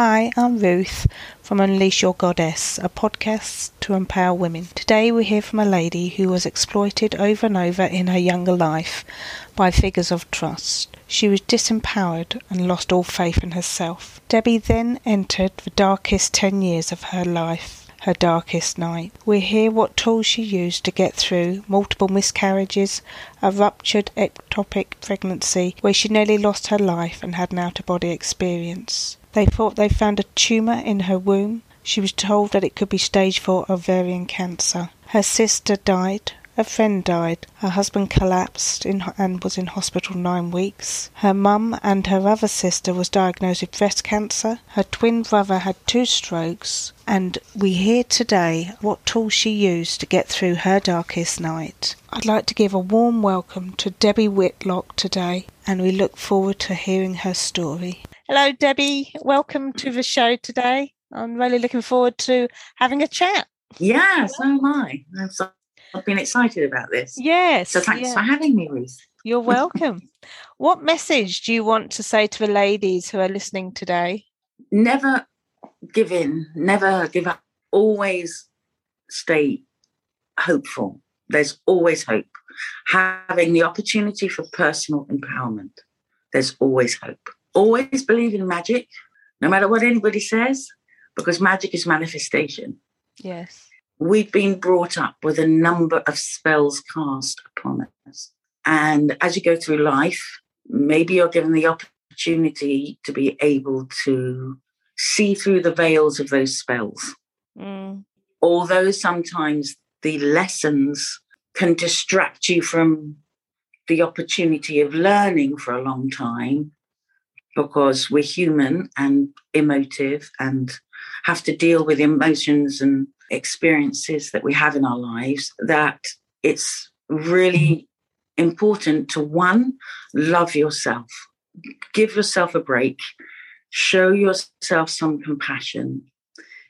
Hi, I'm Ruth from Unleash Your Goddess, a podcast to empower women. Today we hear from a lady who was exploited over and over in her younger life by figures of trust. She was disempowered and lost all faith in herself. Debby then entered the darkest 10 years of her life her darkest night. We hear what tools she used to get through multiple miscarriages, a ruptured ectopic pregnancy where she nearly lost her life and had an out of body experience. They thought they found a tumour in her womb. She was told that it could be stage 4 ovarian cancer. Her sister died. A friend died. Her husband collapsed in, and was in hospital nine weeks. Her mum and her other sister was diagnosed with breast cancer. Her twin brother had two strokes. And we hear today what tools she used to get through her darkest night. I'd like to give a warm welcome to Debby Whitlock today, and we look forward to hearing her story. Hello, Debby. Welcome to the show today. I'm really looking forward to having a chat. Yeah, so am I. I'm so I've been excited about this. Yes. So thanks yeah. for having me, Ruth. You're welcome. what message do you want to say to the ladies who are listening today? Never give in, never give up. Always stay hopeful. There's always hope. Having the opportunity for personal empowerment, there's always hope. Always believe in magic, no matter what anybody says, because magic is manifestation. Yes we've been brought up with a number of spells cast upon us. And as you go through life, maybe you're given the opportunity to be able to see through the veils of those spells. Mm. Although sometimes the lessons can distract you from the opportunity of learning for a long time because we're human and emotive and have to deal with emotions and experiences that we have in our lives that it's really important to one, love yourself, give yourself a break, show yourself some compassion.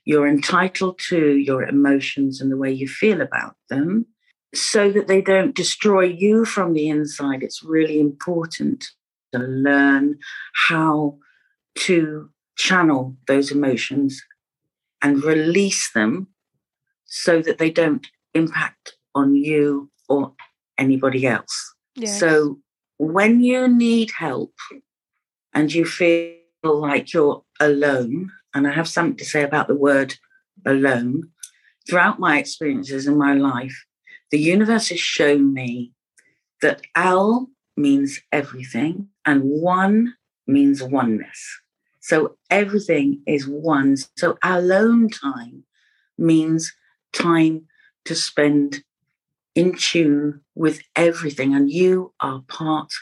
You're entitled to your emotions and the way you feel about them so that they don't destroy you from the inside. It's really important to learn how to channel those emotions and release them so that they don't impact on you or anybody else. Yes. So when you need help and you feel like you're alone, and I have something to say about the word alone, throughout my experiences in my life, the universe has shown me that Al means everything and one means oneness. So everything is one. So alone time means time to spend in tune with everything, and you are part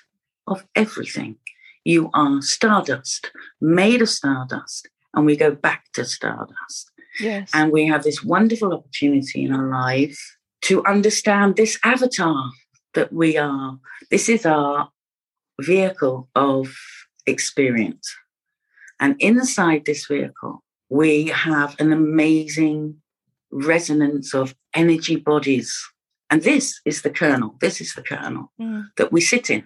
of everything. You are stardust, made of stardust, and we go back to stardust. Yes. And we have this wonderful opportunity in our life to understand this avatar that we are. This is our vehicle of experience. And inside this vehicle, we have an amazing resonance of energy bodies. And this is the kernel, this is the kernel mm. that we sit in.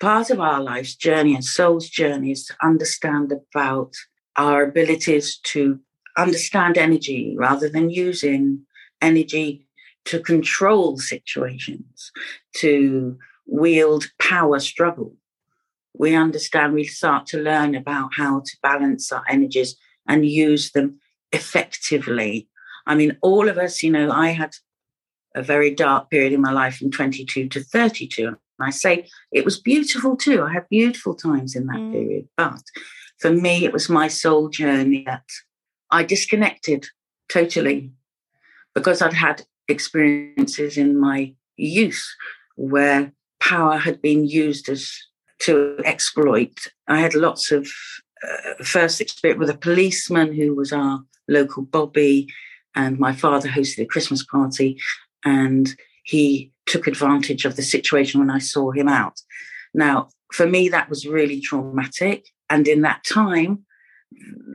Part of our life's journey and soul's journey is to understand about our abilities to understand energy rather than using energy to control situations, to wield power struggle. We understand, we start to learn about how to balance our energies and use them effectively I mean, all of us, you know, I had a very dark period in my life from 22 to 32. And I say it was beautiful too. I had beautiful times in that mm. period. But for me, it was my soul journey that I disconnected totally because I'd had experiences in my youth where power had been used as to exploit. I had lots of uh, first experience with a policeman who was our local Bobby and my father hosted a Christmas party and he took advantage of the situation when I saw him out. Now, for me, that was really traumatic. And in that time,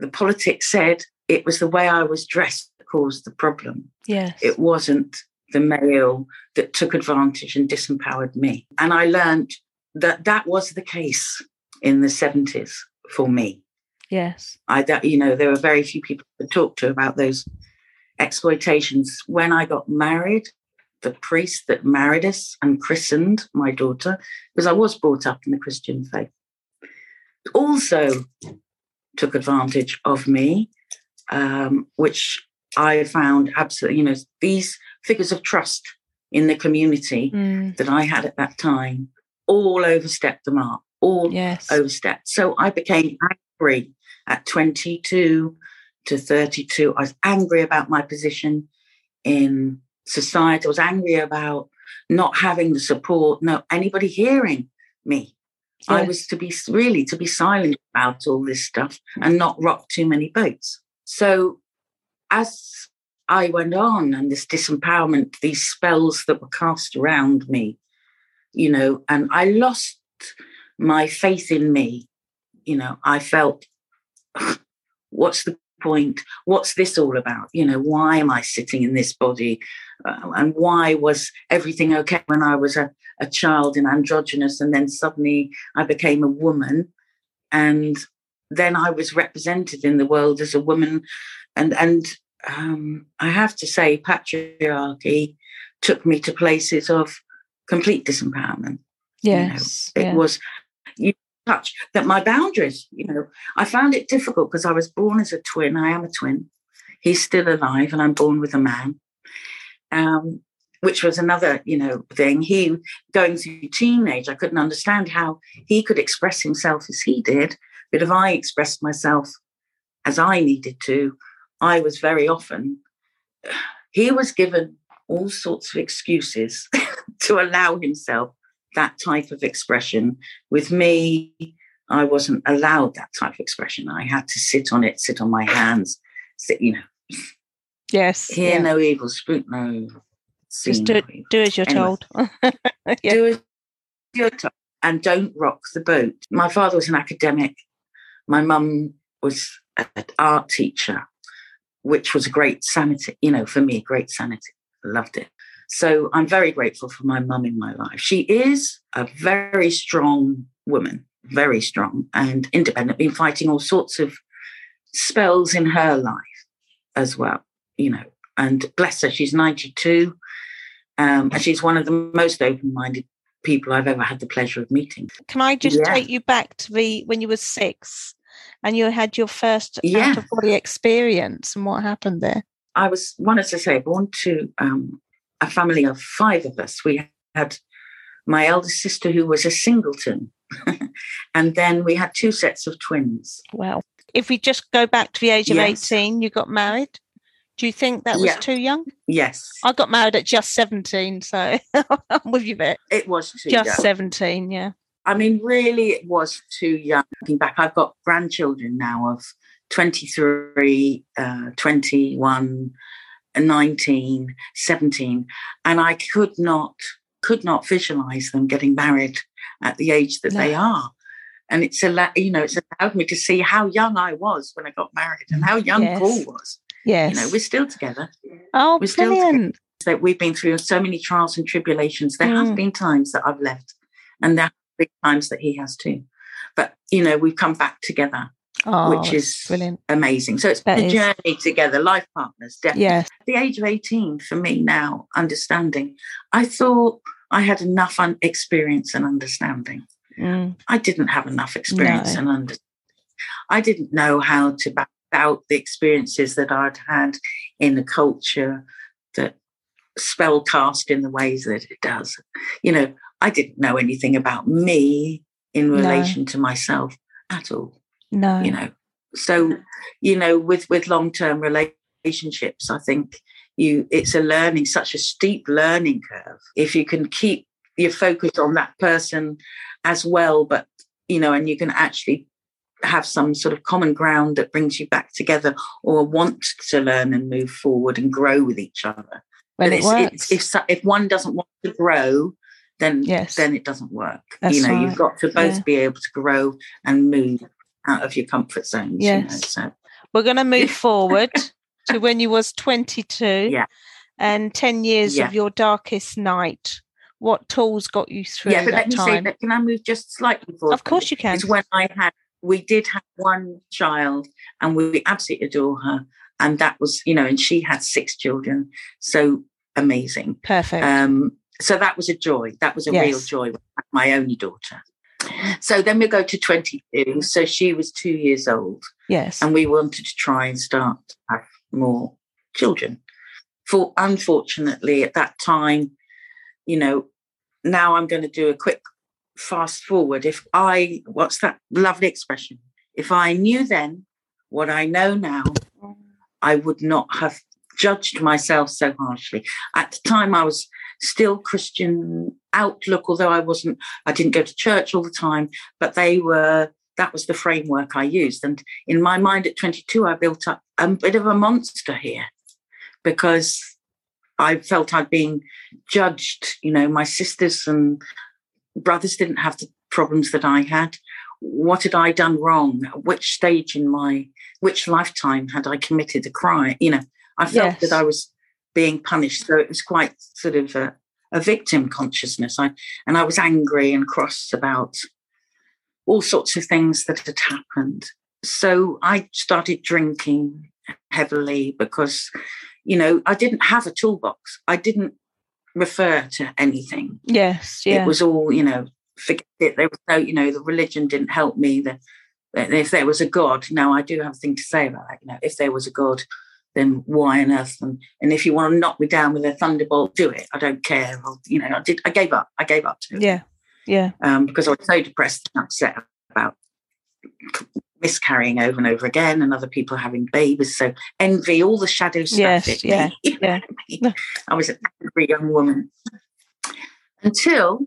the politics said it was the way I was dressed caused the problem. Yes. It wasn't the male that took advantage and disempowered me. And I learned that that was the case in the 70s for me. Yes. I, don't- you know, there were very few people to talk to about those exploitations. When I got married, the priest that married us and christened my daughter, because I was brought up in the Christian faith, also took advantage of me, um, which I found absolutely, you know, these figures of trust in the community Mm, that I had at that time all overstepped the mark, all yes. overstepped. So I became angry at 22 to 32. I was angry about my position in society. I was angry about not having the support, no anybody hearing me. I was to be really to be silent about all this stuff and not rock too many boats. So as I went on and this disempowerment, these spells that were cast around me, you know, and I lost my faith in me. You know, I felt, what's the point? What's this all about? You know, why am I sitting in this body? Uh, and why was everything okay when I was a, a child and androgynous? And then suddenly I became a woman. And then I was represented in the world as a woman. And, and um, I have to say, patriarchy took me to places of complete disempowerment yes. it yeah. was you touch that my boundaries you know i found it difficult because i was born as a twin i am a twin he's still alive and i'm born with a man um, which was another you know thing he going through teenage i couldn't understand how he could express himself as he did but if i expressed myself as i needed to i was very often he was given all sorts of excuses to allow himself that type of expression. With me, I wasn't allowed that type of expression. I had to sit on it, sit on my hands, sit, you know, Yes. hear yeah. no evil, speak no, Just do, do as you're Anyway. told. yeah. Do as you're told and don't rock the boat. My father was an academic. My mum was an art teacher, which was a great sanity, you know, for me, great sanity. Loved it. So I'm very grateful for my mum in my life. She is a very strong woman, very strong and independent, been fighting all sorts of spells in her life as well, you know. And bless her, she's 92. Um, and she's one of the most open minded people I've ever had the pleasure of meeting. Can I just Yeah. take you back to the when you were six and you had your first Yeah. out of body experience and what happened there? I was, wanted to say, born to um, a family of five of us. We had my eldest sister who was a singleton, and then we had two sets of twins. Well, if we just go back to the age of Yes. 18, you got married. Do you think that was Yeah. too young? Yes, I got married at just 17, so I'm with you there. it was too Just young. 17, yeah. I mean, really, it was too young. Looking back, I've got grandchildren now of 23, uh, 21, 19, 17, and I could not could not visualize them getting married at the age that they are. And it's a you know, it's allowed me to see how young I was when I got married and how young Yes. Paul was. Yes. You know, we're still together. oh, we're still together. brilliant. That we've been through so many trials and tribulations. There Mm. have been times that I've left, and there times that he has too. But you know, we've come back together, Oh, which is brilliant. amazing. So it's That been a is. journey together, life partners. Definitely. Yes. At the age of 18, for me now, understanding, I thought I had enough un- experience and understanding. Mm, I didn't have enough experience No. and under. I didn't know how to back out the experiences that I'd had in a culture that spell cast in the ways that it does. You know, I didn't know anything about me in No. relation to myself at all no. you know so you know with with long term relationships i think you it's a learning such a steep learning curve if you can keep your focus on that person as well but you know and you can actually have some sort of common ground that brings you back together or want to learn and move forward and grow with each other when But it it's- works. it's- if if one doesn't want to grow then Yes. then it doesn't work That's you know right. you've got to both Yeah. be able to grow and move out of your comfort zones you know, so We're going to move forward to when you was 22 Yeah. and 10 years Yeah. of your darkest night. What tools got you through yeah but let me say that can i move just slightly forward Of course you can. it's when i had we did have one child and we absolutely adore her. And that was, you know, and she had six children. So amazing. Perfect. Um, so that was a joy. That was a Yes. real joy. My only daughter. So then we go to 22. So she was two years old yes. and we wanted to try and start to have more children. For unfortunately, at that time, you know, now I'm going to do a quick fast forward. If I, what's that lovely expression? If I knew then what I know now, I would not have judged myself so harshly. At the time, I was still Christian outlook, although I wasn't, I didn't go to church all the time, but they were, that was the framework I used. And in my mind at 22, I built up a bit of a monster here because I felt I'd been judged. You know, my sisters and brothers didn't have the problems that I had. What had I done wrong? At which stage in my, which lifetime had I committed a crime? You know, I felt Yes. that I was being punished. So it was quite sort of a, a victim consciousness. I, and I was angry and cross about all sorts of things that had happened. So I started drinking heavily because, you know, I didn't have a toolbox. I didn't refer to anything. yes. Yeah. It was all, you know, forget it. There was no, you know, the religion didn't help me. The, if there was a God, now I do have a thing to say about that. You know, if there was a God, then why on earth? And, and if you want to knock me down with a thunderbolt, do it. I don't care. Or, you know, I did. I gave up. I gave up to it yeah. Yeah. um, because I was so depressed and upset about miscarrying over and over again, and other people having babies. So envy, all the shadow stuff. Yes, yeah, me, yeah. I? I was an angry young woman until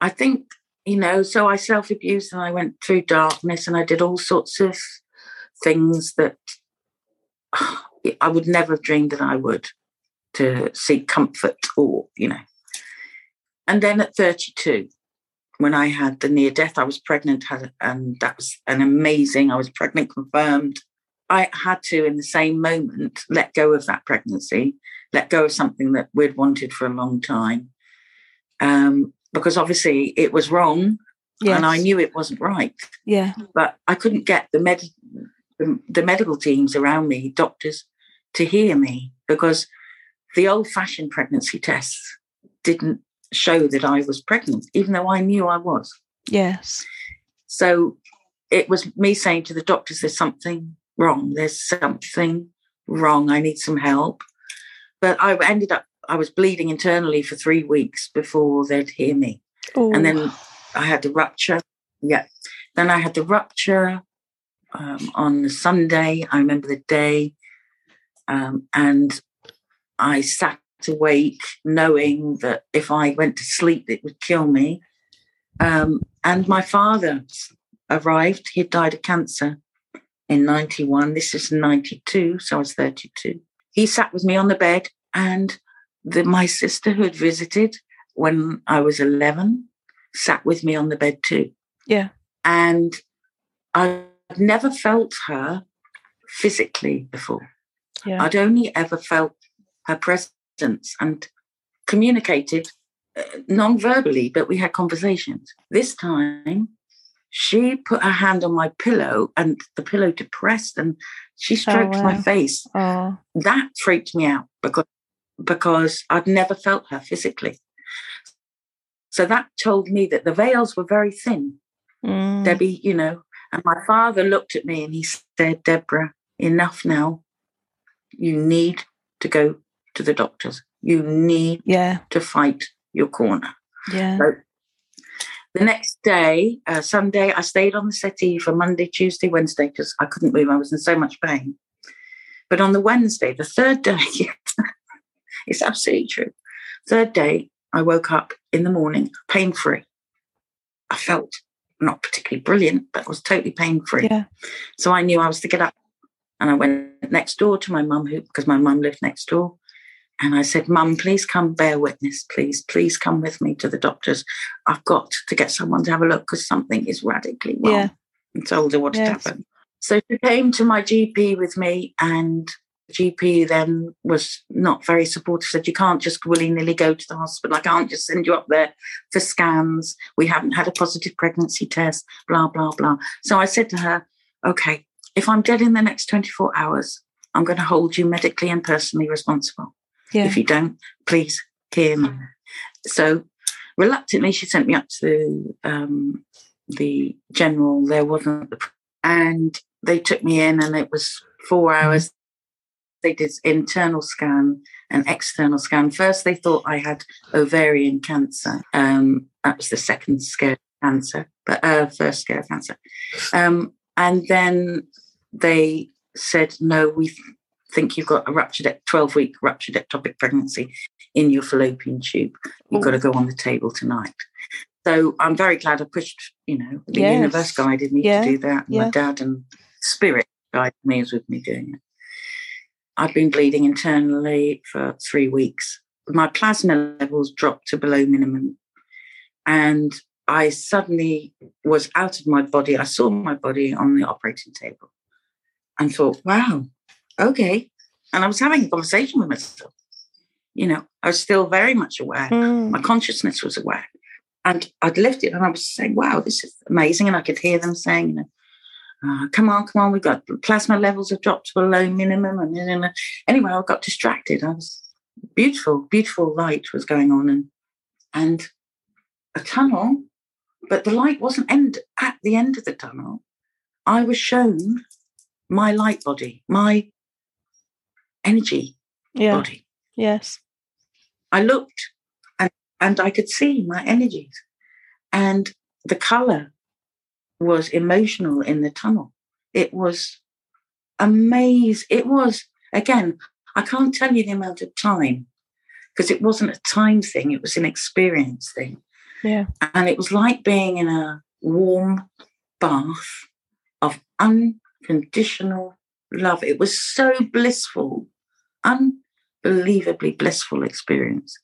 I think you know. So I self abused and I went through darkness and I did all sorts of things that I would never have dreamed that I would to seek comfort or you know. And then at 32, when I had the near death, I was pregnant, had, and that was an amazing. I was pregnant confirmed. I had to, in the same moment, let go of that pregnancy, let go of something that we'd wanted for a long time, um, because obviously it was wrong, Yes. and I knew it wasn't right. Yeah. But I couldn't get the med, the, the medical teams around me, doctors, to hear me because the old-fashioned pregnancy tests didn't show that I was pregnant, even though I knew I was. Yes. So it was me saying to the doctors, there's something wrong. There's something wrong. I need some help. But I ended up, I was bleeding internally for three weeks before they'd hear me. And then I had the rupture. Yeah. Then I had the rupture um, on the Sunday. I remember the day. Um, and I sat awake knowing that if I went to sleep, it would kill me. Um, and my father arrived. He had died of cancer in 91. This is 92, so I was 32. He sat with me on the bed, and the, my sister, who had visited when I was 11, sat with me on the bed too. Yeah. And I'd never felt her physically before. Yeah. I'd only ever felt her presence and communicated uh, non-verbally, but we had conversations. This time, she put her hand on my pillow, and the pillow depressed, and she stroked my wow. face. Oh. That freaked me out because because I'd never felt her physically. So that told me that the veils were very thin. Mm. Debby, you know, and my father looked at me and he said, Deborah, enough now. You need to go to the doctors. You need Yeah. to fight your corner. Yeah. So the next day, uh, Sunday, I stayed on the settee for Monday, Tuesday, Wednesday because I couldn't move. I was in so much pain. But on the Wednesday, the third day, it's absolutely true. Third day, I woke up in the morning pain free. I felt not particularly brilliant, but was totally pain free. Yeah. So I knew I was to get up. And I went next door to my mum, who because my mum lived next door. And I said, Mum, please come bear witness, please. Please come with me to the doctors. I've got to get someone to have a look because something is radically wrong. Yeah. And told her what had happened. So she came to my GP with me and GP then was not very supportive, said, You can't just willy nilly go to the hospital. I can't just send you up there for scans. We haven't had a positive pregnancy test, blah, blah, blah. So I said to her, Okay, if I'm dead in the next 24 hours, I'm going to hold you medically and personally responsible. Yeah. If you don't, please hear me. So reluctantly, she sent me up to um, the general. There wasn't, and they took me in, and it was four mm-hmm. hours. They did internal scan and external scan. First, they thought I had ovarian cancer. Um, that was the second scare cancer, but uh, first scare cancer. Um, and then they said, no, we think you've got a ruptured 12 week ruptured ectopic pregnancy in your fallopian tube. You've got to go on the table tonight. So I'm very glad I pushed, you know, the yes. universe guided me yeah. to do that. Yeah. My dad and spirit guided me as with me doing it. I've been bleeding internally for three weeks. My plasma levels dropped to below minimum. And I suddenly was out of my body. I saw my body on the operating table and thought, wow, okay. And I was having a conversation with myself. You know, I was still very much aware. Mm. My consciousness was aware. And I'd lifted and I was saying, wow, this is amazing. And I could hear them saying, you know, uh, come on, come on, we've got plasma levels have dropped to a low minimum. And, and, and anyway, I got distracted. I was beautiful, beautiful light was going on and and a tunnel, but the light wasn't end at the end of the tunnel. I was shown my light body, my energy yeah. body. Yes. I looked and, and I could see my energies. And the color was emotional in the tunnel. It was amazing. It was, again, I can't tell you the amount of time because it wasn't a time thing, it was an experience thing. Yeah. And it was like being in a warm bath of unconditional love. It was so blissful, unbelievably blissful experience.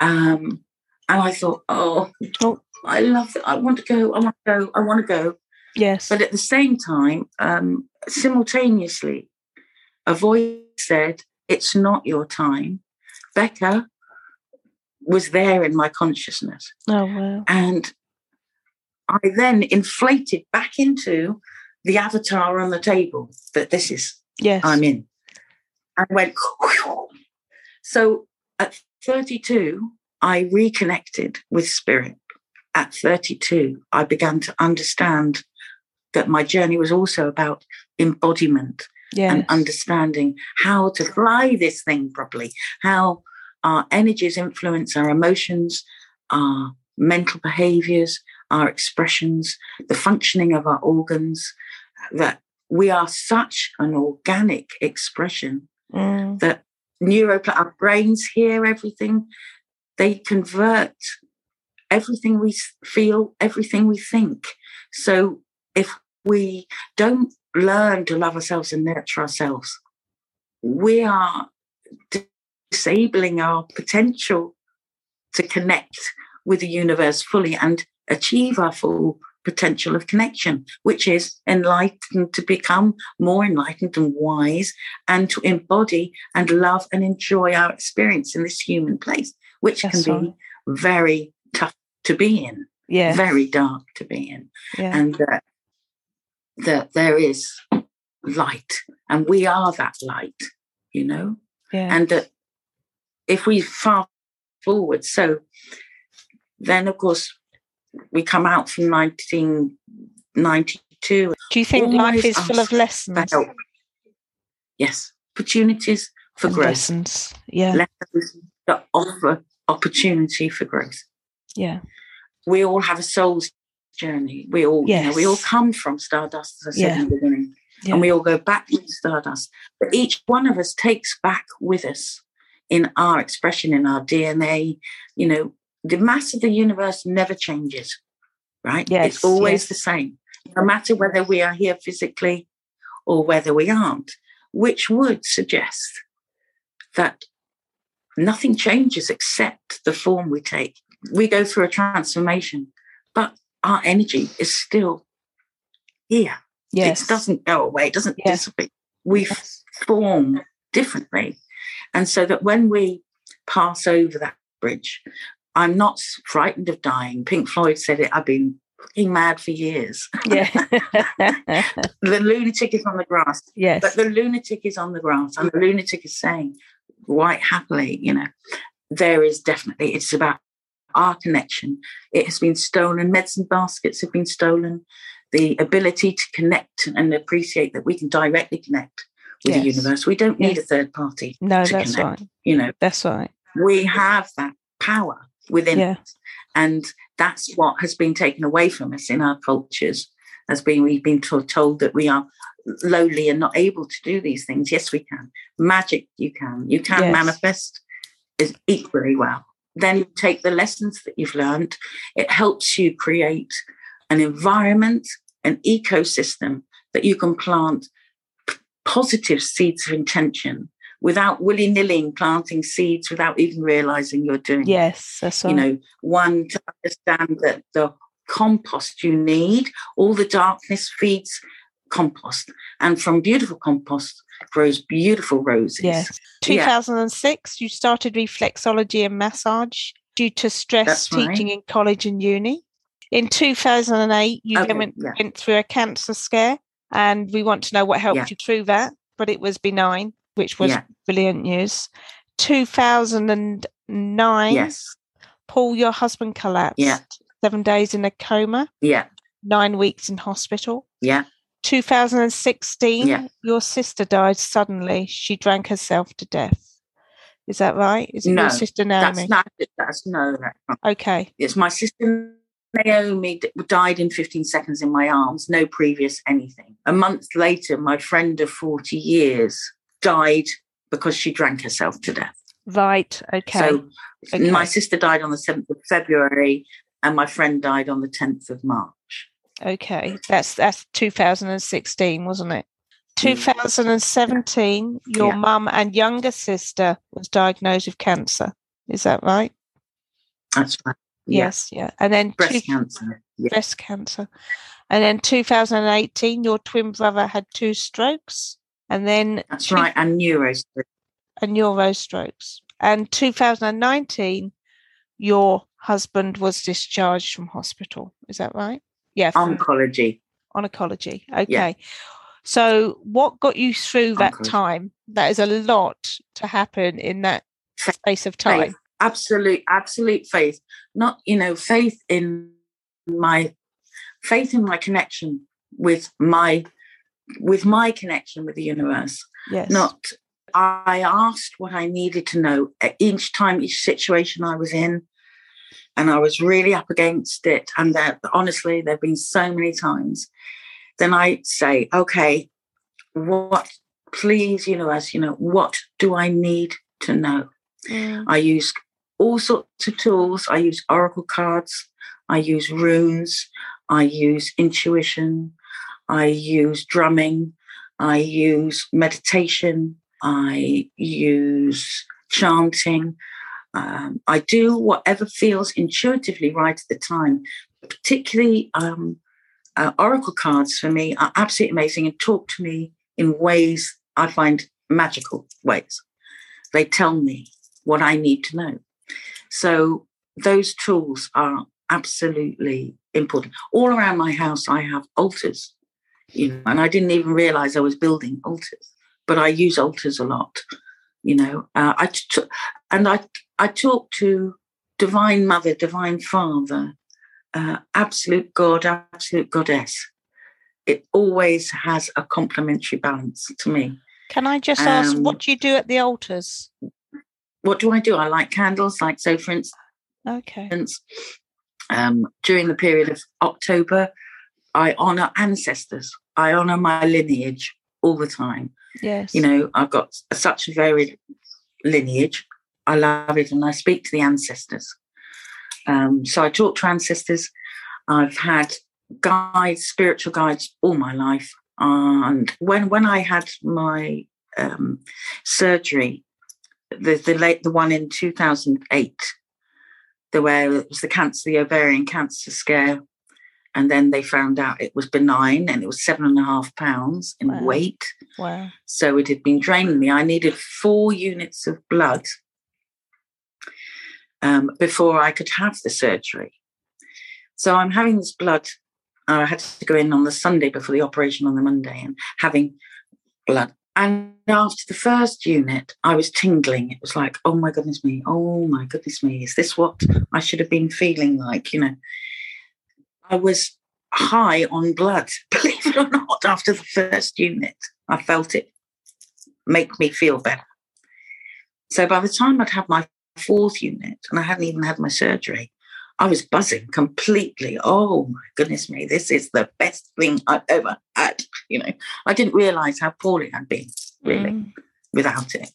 Um, and I thought, oh, oh, I love it. I want to go. I want to go. I want to go. Yes. But at the same time, um, simultaneously, a voice said, It's not your time. Becca was there in my consciousness. Oh, wow. And I then inflated back into the avatar on the table that this is, yes. I'm in. And went, Whew. so at 32, I reconnected with spirit. At 32, I began to understand that my journey was also about embodiment yes. and understanding how to fly this thing properly, how our energies influence our emotions, our mental behaviors, our expressions, the functioning of our organs, that we are such an organic expression mm. that neuropl- our brains hear everything, they convert everything we feel, everything we think. So if we don't learn to love ourselves and nurture ourselves, we are disabling our potential to connect with the universe fully and achieve our full potential of connection, which is enlightened to become more enlightened and wise and to embody and love and enjoy our experience in this human place, which That's can right. be very tough to be in, yeah. very dark to be in. Yeah. And that, that there is light and we are that light, you know? Yeah. And that if we fast forward, so then of course we come out from 1992. Do you think life is full of lessons? Yes, opportunities for and growth. Lessons, yeah. Lessons that offer opportunity for growth. Yeah. We all have a soul's journey. We all, yes. you know, we all come from stardust, as I said yeah. in the beginning. Yeah. And we all go back to stardust. But each one of us takes back with us in our expression, in our DNA, you know, the mass of the universe never changes, right? Yes, it's always yes. the same, no matter whether we are here physically or whether we aren't, which would suggest that nothing changes except the form we take. We go through a transformation, but our energy is still here. Yes. It doesn't go away, it doesn't yes. dissipate. We yes. form differently. And so that when we pass over that bridge, I'm not frightened of dying. Pink Floyd said it, I've been fucking mad for years. Yeah. the lunatic is on the grass. yes. But the lunatic is on the grass, and the lunatic is saying quite happily, you know, there is definitely, it's about our connection. It has been stolen, medicine baskets have been stolen. The ability to connect and appreciate that we can directly connect with the universe. We don't need Yes. a third party no, to that's connect. right. You know, That's right. we have that power within Yeah. us. And that's what has been taken away from us in our cultures, as being we've been told that we are lowly and not able to do these things. Yes, we can. Magic, you can. You can Yes. manifest is equally well. Then you take the lessons that you've learned. It helps you create an environment, an ecosystem that you can plant positive seeds of intention without willy nilly planting seeds without even realizing you're doing it Yes, that's right. you know one to understand that the compost you need all the darkness feeds compost and from beautiful compost grows beautiful roses yes. Yeah. 2006, you started reflexology and massage due to stress That's right. teaching in college and uni. In 2008, you Okay, went, yeah. went through a cancer scare, and we want to know what helped Yeah. you through that, but it was benign, which was Yeah. brilliant news. 2009, yes Paul, your husband collapsed. Yeah. Seven days in a coma, yeah nine weeks in hospital. yeah 2016, Yeah. your sister died suddenly. She drank herself to death. Is that right? Is it No, your sister Naomi? that's not that's no that's okay. it's my sister Naomi died in 15 seconds in my arms, no previous anything. A month later, my friend of 40 years died because she drank herself to death. Right. Okay. So Okay. my sister died on the 7th of February and my friend died on the 10th of March. okay. That's that's 2016, wasn't it? Mm. 2017, your Yeah. mum and younger sister was diagnosed with cancer. Is that right? That's right. Yeah. Yes. Yeah. And then Breast two- cancer. Yeah. breast cancer. And then 2018, your twin brother had two strokes. And then That's two- right. And neurosurgery. and neuro strokes. And 2019, your husband was discharged from hospital. Is that right? Yeah, Oncology. oncology. Okay. So, what got you through that Oncology. time? That is a lot to happen in that space of time. Faith. Absolute, absolute faith. Not, you know, faith in my faith in my connection with my with my connection with the universe. Yes. not i asked what i needed to know at each time each situation i was in and i was really up against it and that honestly there have been so many times. Then i say okay what please universe you know what do i need to know? Mm, i use all sorts of tools. I use oracle cards. I use runes. I use intuition i use drumming I use meditation. I use chanting. Um, I do whatever feels intuitively right at the time. Particularly, um, uh, oracle cards for me are absolutely amazing and talk to me in ways I find magical ways. They tell me what I need to know. So those tools are absolutely important. All around my house, I have altars you know, and I didn't even realize I was building altars, but I use altars a lot, you know. Uh, I t- and I I talk to Divine Mother, Divine Father, uh, Absolute God, Absolute Goddess. It always has a complementary balance to me. Can I just ask, Um, what do you do at the altars? What do I do? I light candles, like so, for Okay. instance, um, during the period of October, I honor ancestors. I honor my lineage all the time. Yes. you know i've got such a varied lineage i love it and i speak to the ancestors um, so i talk to ancestors i've had guides spiritual guides all my life and when when i had my um, surgery the the late the one in 2008 the where it was the cancer the ovarian cancer scare And then they found out it was benign and it was seven and a half pounds in Wow. weight. Wow. So it had been draining me. I needed four units of blood um, before I could have the surgery. So I'm having this blood. I had to go in on the Sunday before the operation on the Monday and having blood. And after the first unit, I was tingling. It was like, oh my goodness me, oh my goodness me, is this what I should have been feeling like? You know, I was high on blood, believe it or not, after the first unit. I felt it make me feel better. So by the time I'd had my fourth unit and I hadn't even had my surgery, I was buzzing completely. Oh my goodness me, this is the best thing I've ever had. You know, I didn't realize how poorly I'd been really Mm. without it.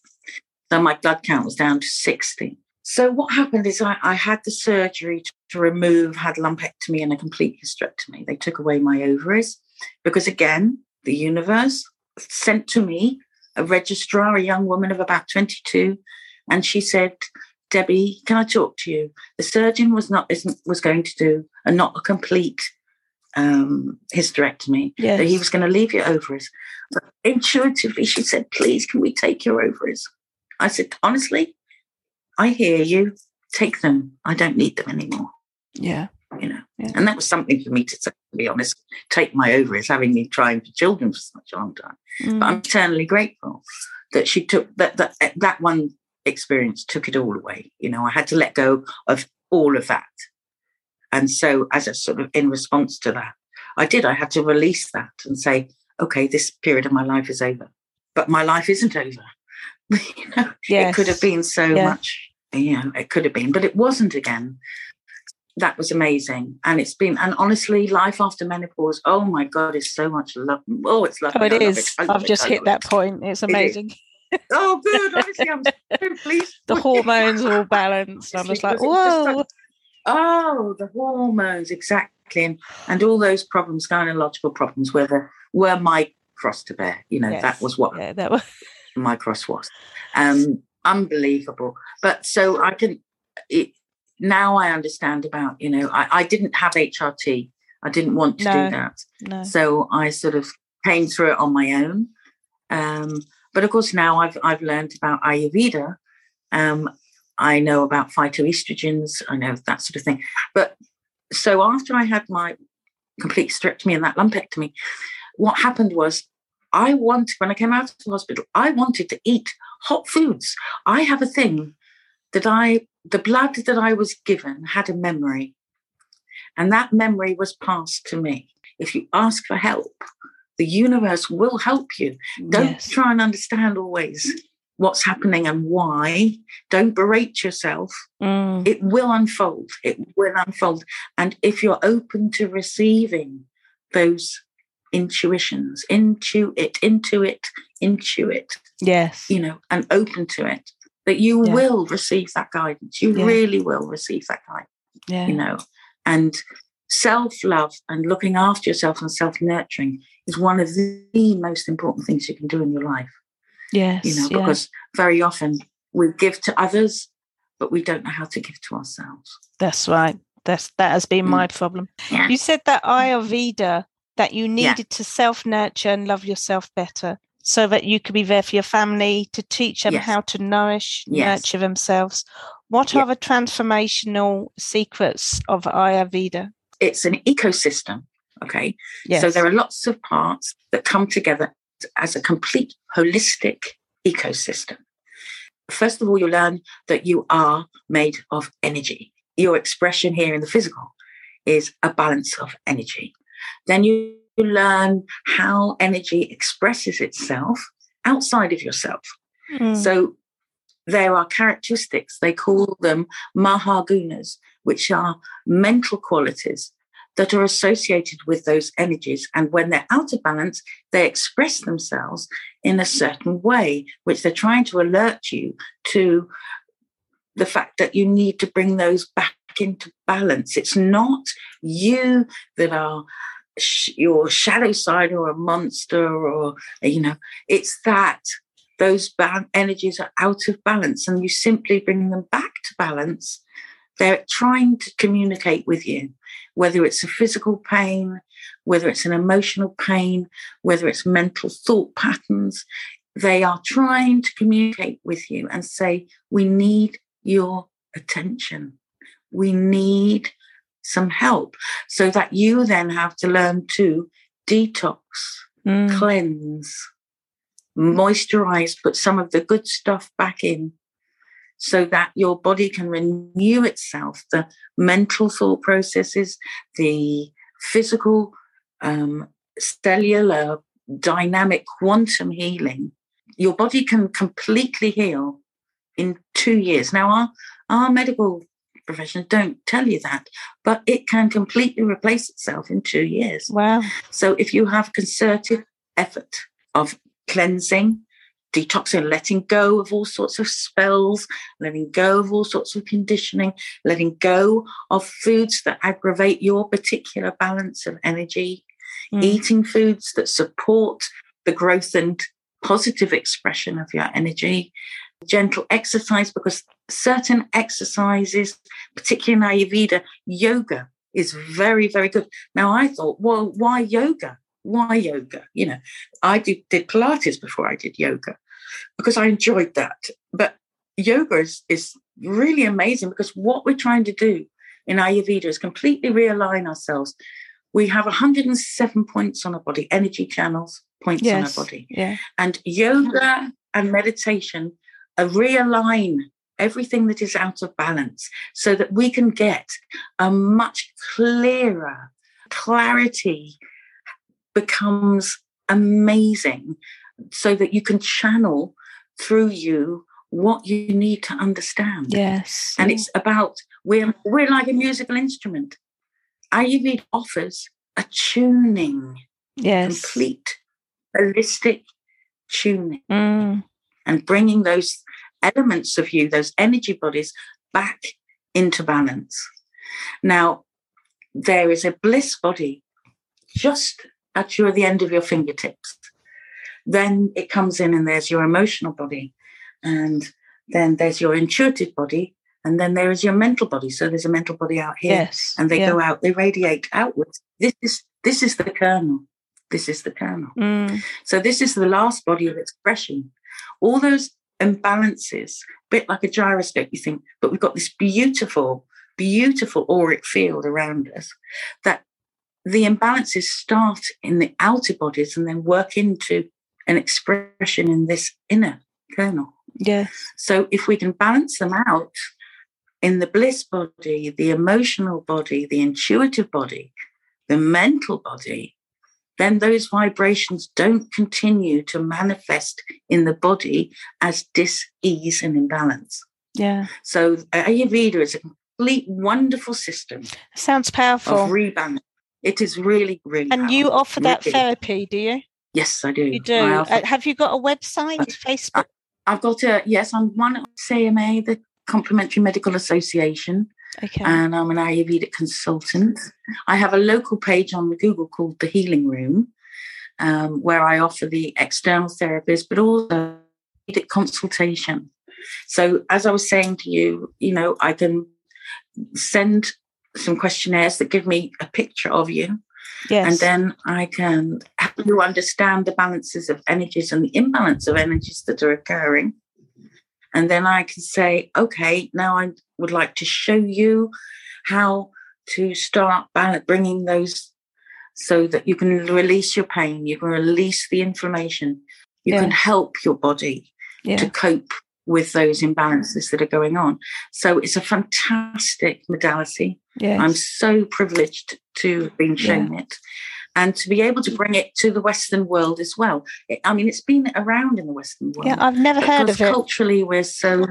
So my blood count was down to 60. So what happened is I, I had the surgery to, remove, had lumpectomy and a complete hysterectomy. They took away my ovaries because again, the universe sent to me a registrar, a young woman of about 22, and she said, Debby, can I talk to you? The surgeon was not was going to do a not a complete um, hysterectomy. Yes. That he was going to leave your ovaries. But intuitively, she said, "Please, can we take your ovaries?" I said, "Honestly, I hear you. Take them. I don't need them anymore." Yeah. You know, Yeah. and that was something for me to. To be honest, take my over ovaries, having me trying for children for such a long time. Mm. But I'm eternally grateful that she took that that that one experience took it all away. You know, I had to let go of all of that. And so as a sort of in response to that, I did, I had to release that and say, okay, this period of my life is over. But my life isn't over. you know, it could have been so Yeah. much, you know, it could have been, but it wasn't again. That was amazing. And it's been, and honestly, life after menopause, oh my God, is so much love. Oh, it's lovely. Oh, it I is. I love I've it. just hit that it. point. It's amazing. Oh, good. Honestly, I'm so pleased. The hormones are all balanced. I'm just like, it just whoa. like- Oh, the hormones, exactly. And, and all those problems, gynecological problems, were, the, were my cross to bear. You know, that was what Yeah, that was. my cross was. Um, unbelievable. But so I can, it, now I understand about, you know, I, I didn't have HRT. I didn't want to No. do that. No. So I sort of came through it on my own. Um, but of course, now I've I've learned about Ayurveda. Um, I know about phytoestrogens. I know that sort of thing. But so after I had my complete hysterectomy and that lumpectomy, what happened was I wanted when I came out of the hospital, I wanted to eat hot foods. I have a thing that I the blood that I was given had a memory, and that memory was passed to me. If you ask for help, the universe will help you. Don't yes. try and understand always what's happening and why. Don't berate yourself. Mm. It will unfold. It will unfold. And if you're open to receiving those intuitions, into it, into it, into it, Yes. you know, and open to it, that you Yeah. will receive that guidance. You Yeah. really will receive that guidance Yeah. you know and self-love and looking after yourself and self-nurturing is one of the most important things you can do in your life yes. you know because very often we give to others but we don't know how to give to ourselves That's right. That's that has been Mm. my problem. You said that Ayurveda that you needed to self nurture and love yourself better so that you could be there for your family to teach them Yes. how to nourish, Yes. nurture themselves. What Yeah. are the transformational secrets of Ayurveda? it's an ecosystem okay Yes. so there are lots of parts that come together as a complete holistic ecosystem first of all you learn that you are made of energy your expression here in the physical is a balance of energy then you learn how energy expresses itself outside of yourself Mm. so there are characteristics, they call them mahagunas, which are mental qualities that are associated with those energies. And when they're out of balance, they express themselves in a certain way, which they're trying to alert you to the fact that you need to bring those back into balance. It's not you that are sh- your shadow side or a monster or, you know, it's that those ba- energies are out of balance and you simply bring them back to balance They're trying to communicate with you, whether it's a physical pain, whether it's an emotional pain, whether it's mental thought patterns. They are trying to communicate with you and say, We need your attention. We need some help so that you then have to learn to detox, mm. cleanse, moisturize, put some of the good stuff back in so that your body can renew itself. The mental thought processes, the physical, um, cellular, dynamic quantum healing. Your body can completely heal in two years. Now, our, our medical professions don't tell you that, but it can completely replace itself in two years. Wow. So if you have concerted effort of cleansing, detoxing, letting go of all sorts of spells, letting go of all sorts of conditioning, letting go of foods that aggravate your particular balance of energy, mm. eating foods that support the growth and positive expression of your energy, gentle exercise, because certain exercises, particularly in Ayurveda, yoga is very, very good. Now, I thought, well, why yoga? Why yoga? You know, I did, did Pilates before I did yoga because I enjoyed that. But yoga is, is really amazing because what we're trying to do in Ayurveda is completely realign ourselves. We have 107 points on our body, energy channels, points yes. on our body. Yeah. And yoga and meditation realign everything that is out of balance so that we can get a much clearer clarity becomes amazing so that you can channel through you what you need to understand. Yes. And it's about we're we're like a musical instrument. Ayurveda offers a tuning. Yes. Complete holistic tuning. Mm. And bringing those elements of you, those energy bodies, back into balance. Now, there is a bliss body just at your the end of your fingertips. Then it comes in and there's your emotional body. And then there's your intuitive body. And then there is your mental body. So there's a mental body out here. Yes. And they yeah. go out, they radiate outwards. This is this is the kernel. This is the kernel. Mm. So this is the last body of expression. All those imbalances, a bit like a gyroscope, you think, but we've got this beautiful, beautiful auric field around us that the imbalances start in the outer bodies and then work into an expression in this inner kernel. Yes. So if we can balance them out in the bliss body, the emotional body, the intuitive body, the mental body, then those vibrations don't continue to manifest in the body as dis-ease and imbalance. Yeah. So Ayurveda is a complete wonderful system. Sounds powerful. Of rebalance. It is really, really. And powerful. you offer that really. therapy, do you? Yes, I do. You do. Uh, have you got a website, Facebook? I, have got a yes. I'm one of CMA, the Complementary Medical Association. Okay. And I'm an Ayurvedic consultant. I have a local page on Google called The Healing Room, um, where I offer the external therapist, but also Ayurvedic consultation. So, as I was saying to you, you know, I can send some questionnaires that give me a picture of you. Yes. And then I can help you understand the balances of energies and the imbalance of energies that are occurring. And then I can say, okay, now I would like to show you how to start bringing those so that you can release your pain, you can release the inflammation, you yeah. can help your body yeah. to cope with those imbalances that are going on. So it's a fantastic modality. Yes. I'm so privileged to have been shown yeah. it and to be able to bring it to the Western world as well. It, I mean, it's been around in the Western world. Yeah, I've never heard of it. Culturally, we're so,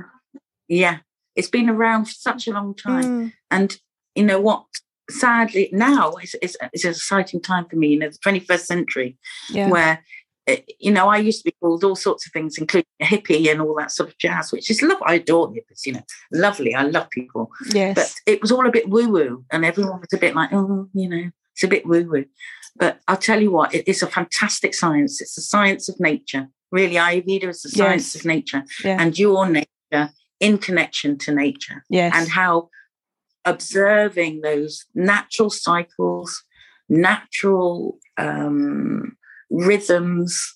yeah, it's been around for such a long time. Mm. And you know what? Sadly, now is is an exciting time for me. You know, the 21st century, yeah. where eh, you know, I used to be called all sorts of things, including a hippie and all that sort of jazz, which is love. I adore hippies, you know, lovely. I love people. Yes. But it was all a bit woo woo, and everyone was a bit like, oh, you know, it's a bit woo woo. But I'll tell you what, it is a fantastic science. It's the science of nature. Really, Ayurveda is the science yes. of nature yeah. and your nature in connection to nature. Yes. And how observing those natural cycles, natural um, rhythms,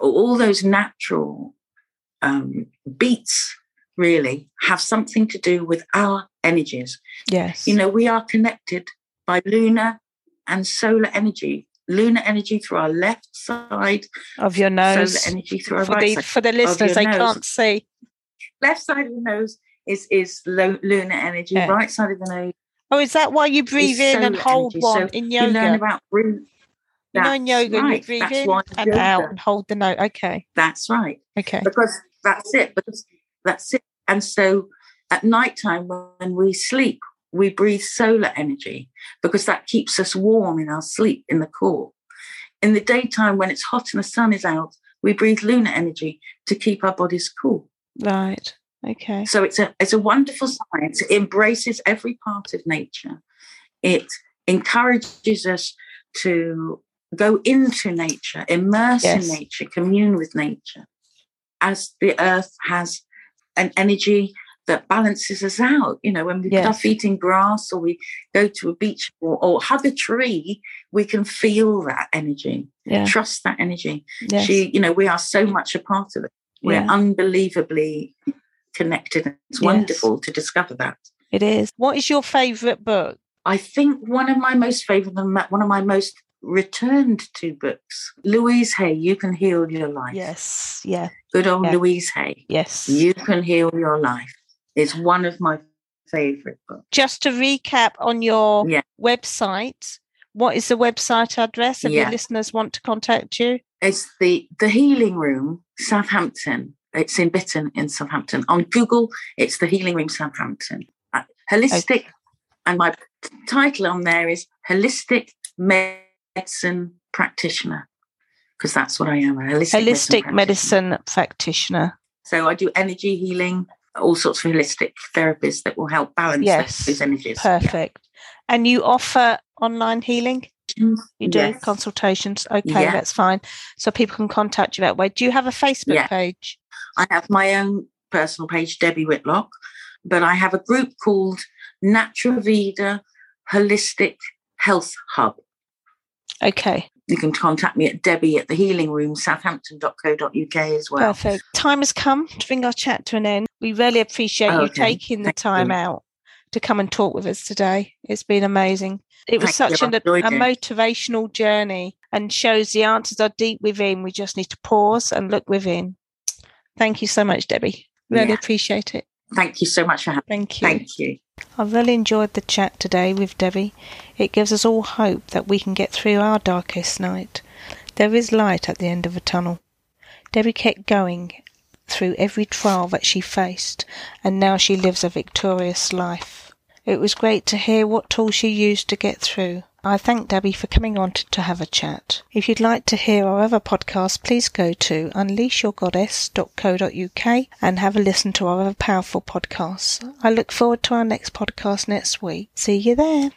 all those natural um, beats really have something to do with our energies. Yes. You know, we are connected by lunar and solar energy. Lunar energy through our left side of your nose. Solar energy through our for right the, side. For the listeners, they nose. can't see. Left side of the nose is is lo- lunar energy. Yeah. Right side of the nose. Oh, is that why you breathe in and hold energy. one So in You learn about breathe. You know, in yoga, you breathe That's in and yoga- out and hold the note. Okay. That's right. Okay. because that's it because that's it and so at night time when we sleep we breathe solar energy because that keeps us warm in our sleep in the core in the daytime when it's hot and the sun is out we breathe lunar energy to keep our bodies cool Right. Okay. so it's a it's a wonderful science it embraces every part of nature it encourages us to go into nature immerse Yes. in nature commune with nature as the earth has an energy that balances us out. You know, when we put our Yes. feet in grass or we go to a beach or, or hug a tree, we can feel that energy, Yeah. trust that energy. Yes. She, you know, we are so much a part of it. We're yeah. unbelievably connected. It's Yes. wonderful to discover that. It is. What is your favourite book? I think one of my most favorite, one of my most returned to books, Louise Hay, You Can Heal Your Life. Yes. Yeah. Good old Yeah. Louise Hay. Yes. You Can Heal Your Life. It's one of my favorite books. Just to recap on your Yeah. website, what is the website address if your listeners want to contact you? It's the the Healing Room, Southampton. It's in Bitterne in Southampton. On Google, it's the Healing Room Southampton. Uh, holistic, and my title on there is Holistic Medicine Practitioner, because that's what I am a holistic, Holistic practitioner. medicine practitioner. So I do energy healing, all sorts of holistic therapies that will help balance Yes. those energies. Yeah. Perfect. And you offer online healing? You do Yes. consultations. Okay, Yeah. that's fine. So people can contact you that way. Do you have a Facebook Yeah. page? I have my own personal page, Debby Whitlock, but I have a group called Natural Vida Holistic Health Hub. Okay, You can contact me at Debbie at the Healing Room, southampton.co.uk as well. perfect. Time has come to bring our chat to an end. We really appreciate you Okay, taking the thank time you. out to come and talk with us today. It's been amazing. It was Thank such an, a motivational journey and shows the answers are deep within. We just need to pause and look within. Thank you so much, Debby. Really Yeah. appreciate it. Thank you so much for having Thank you. me. Thank you. I really enjoyed the chat today with Debby. It gives us all hope that we can get through our darkest night. There is light at the end of a tunnel. Debby kept going through every trial that she faced, and now she lives a victorious life. It was great to hear what tools she used to get through. I thank Debby for coming on to, to have a chat. If you'd like to hear our other podcasts, please go to unleashyourgoddess.co.uk and have a listen to our other powerful podcasts. I look forward to our next podcast next week. See you there.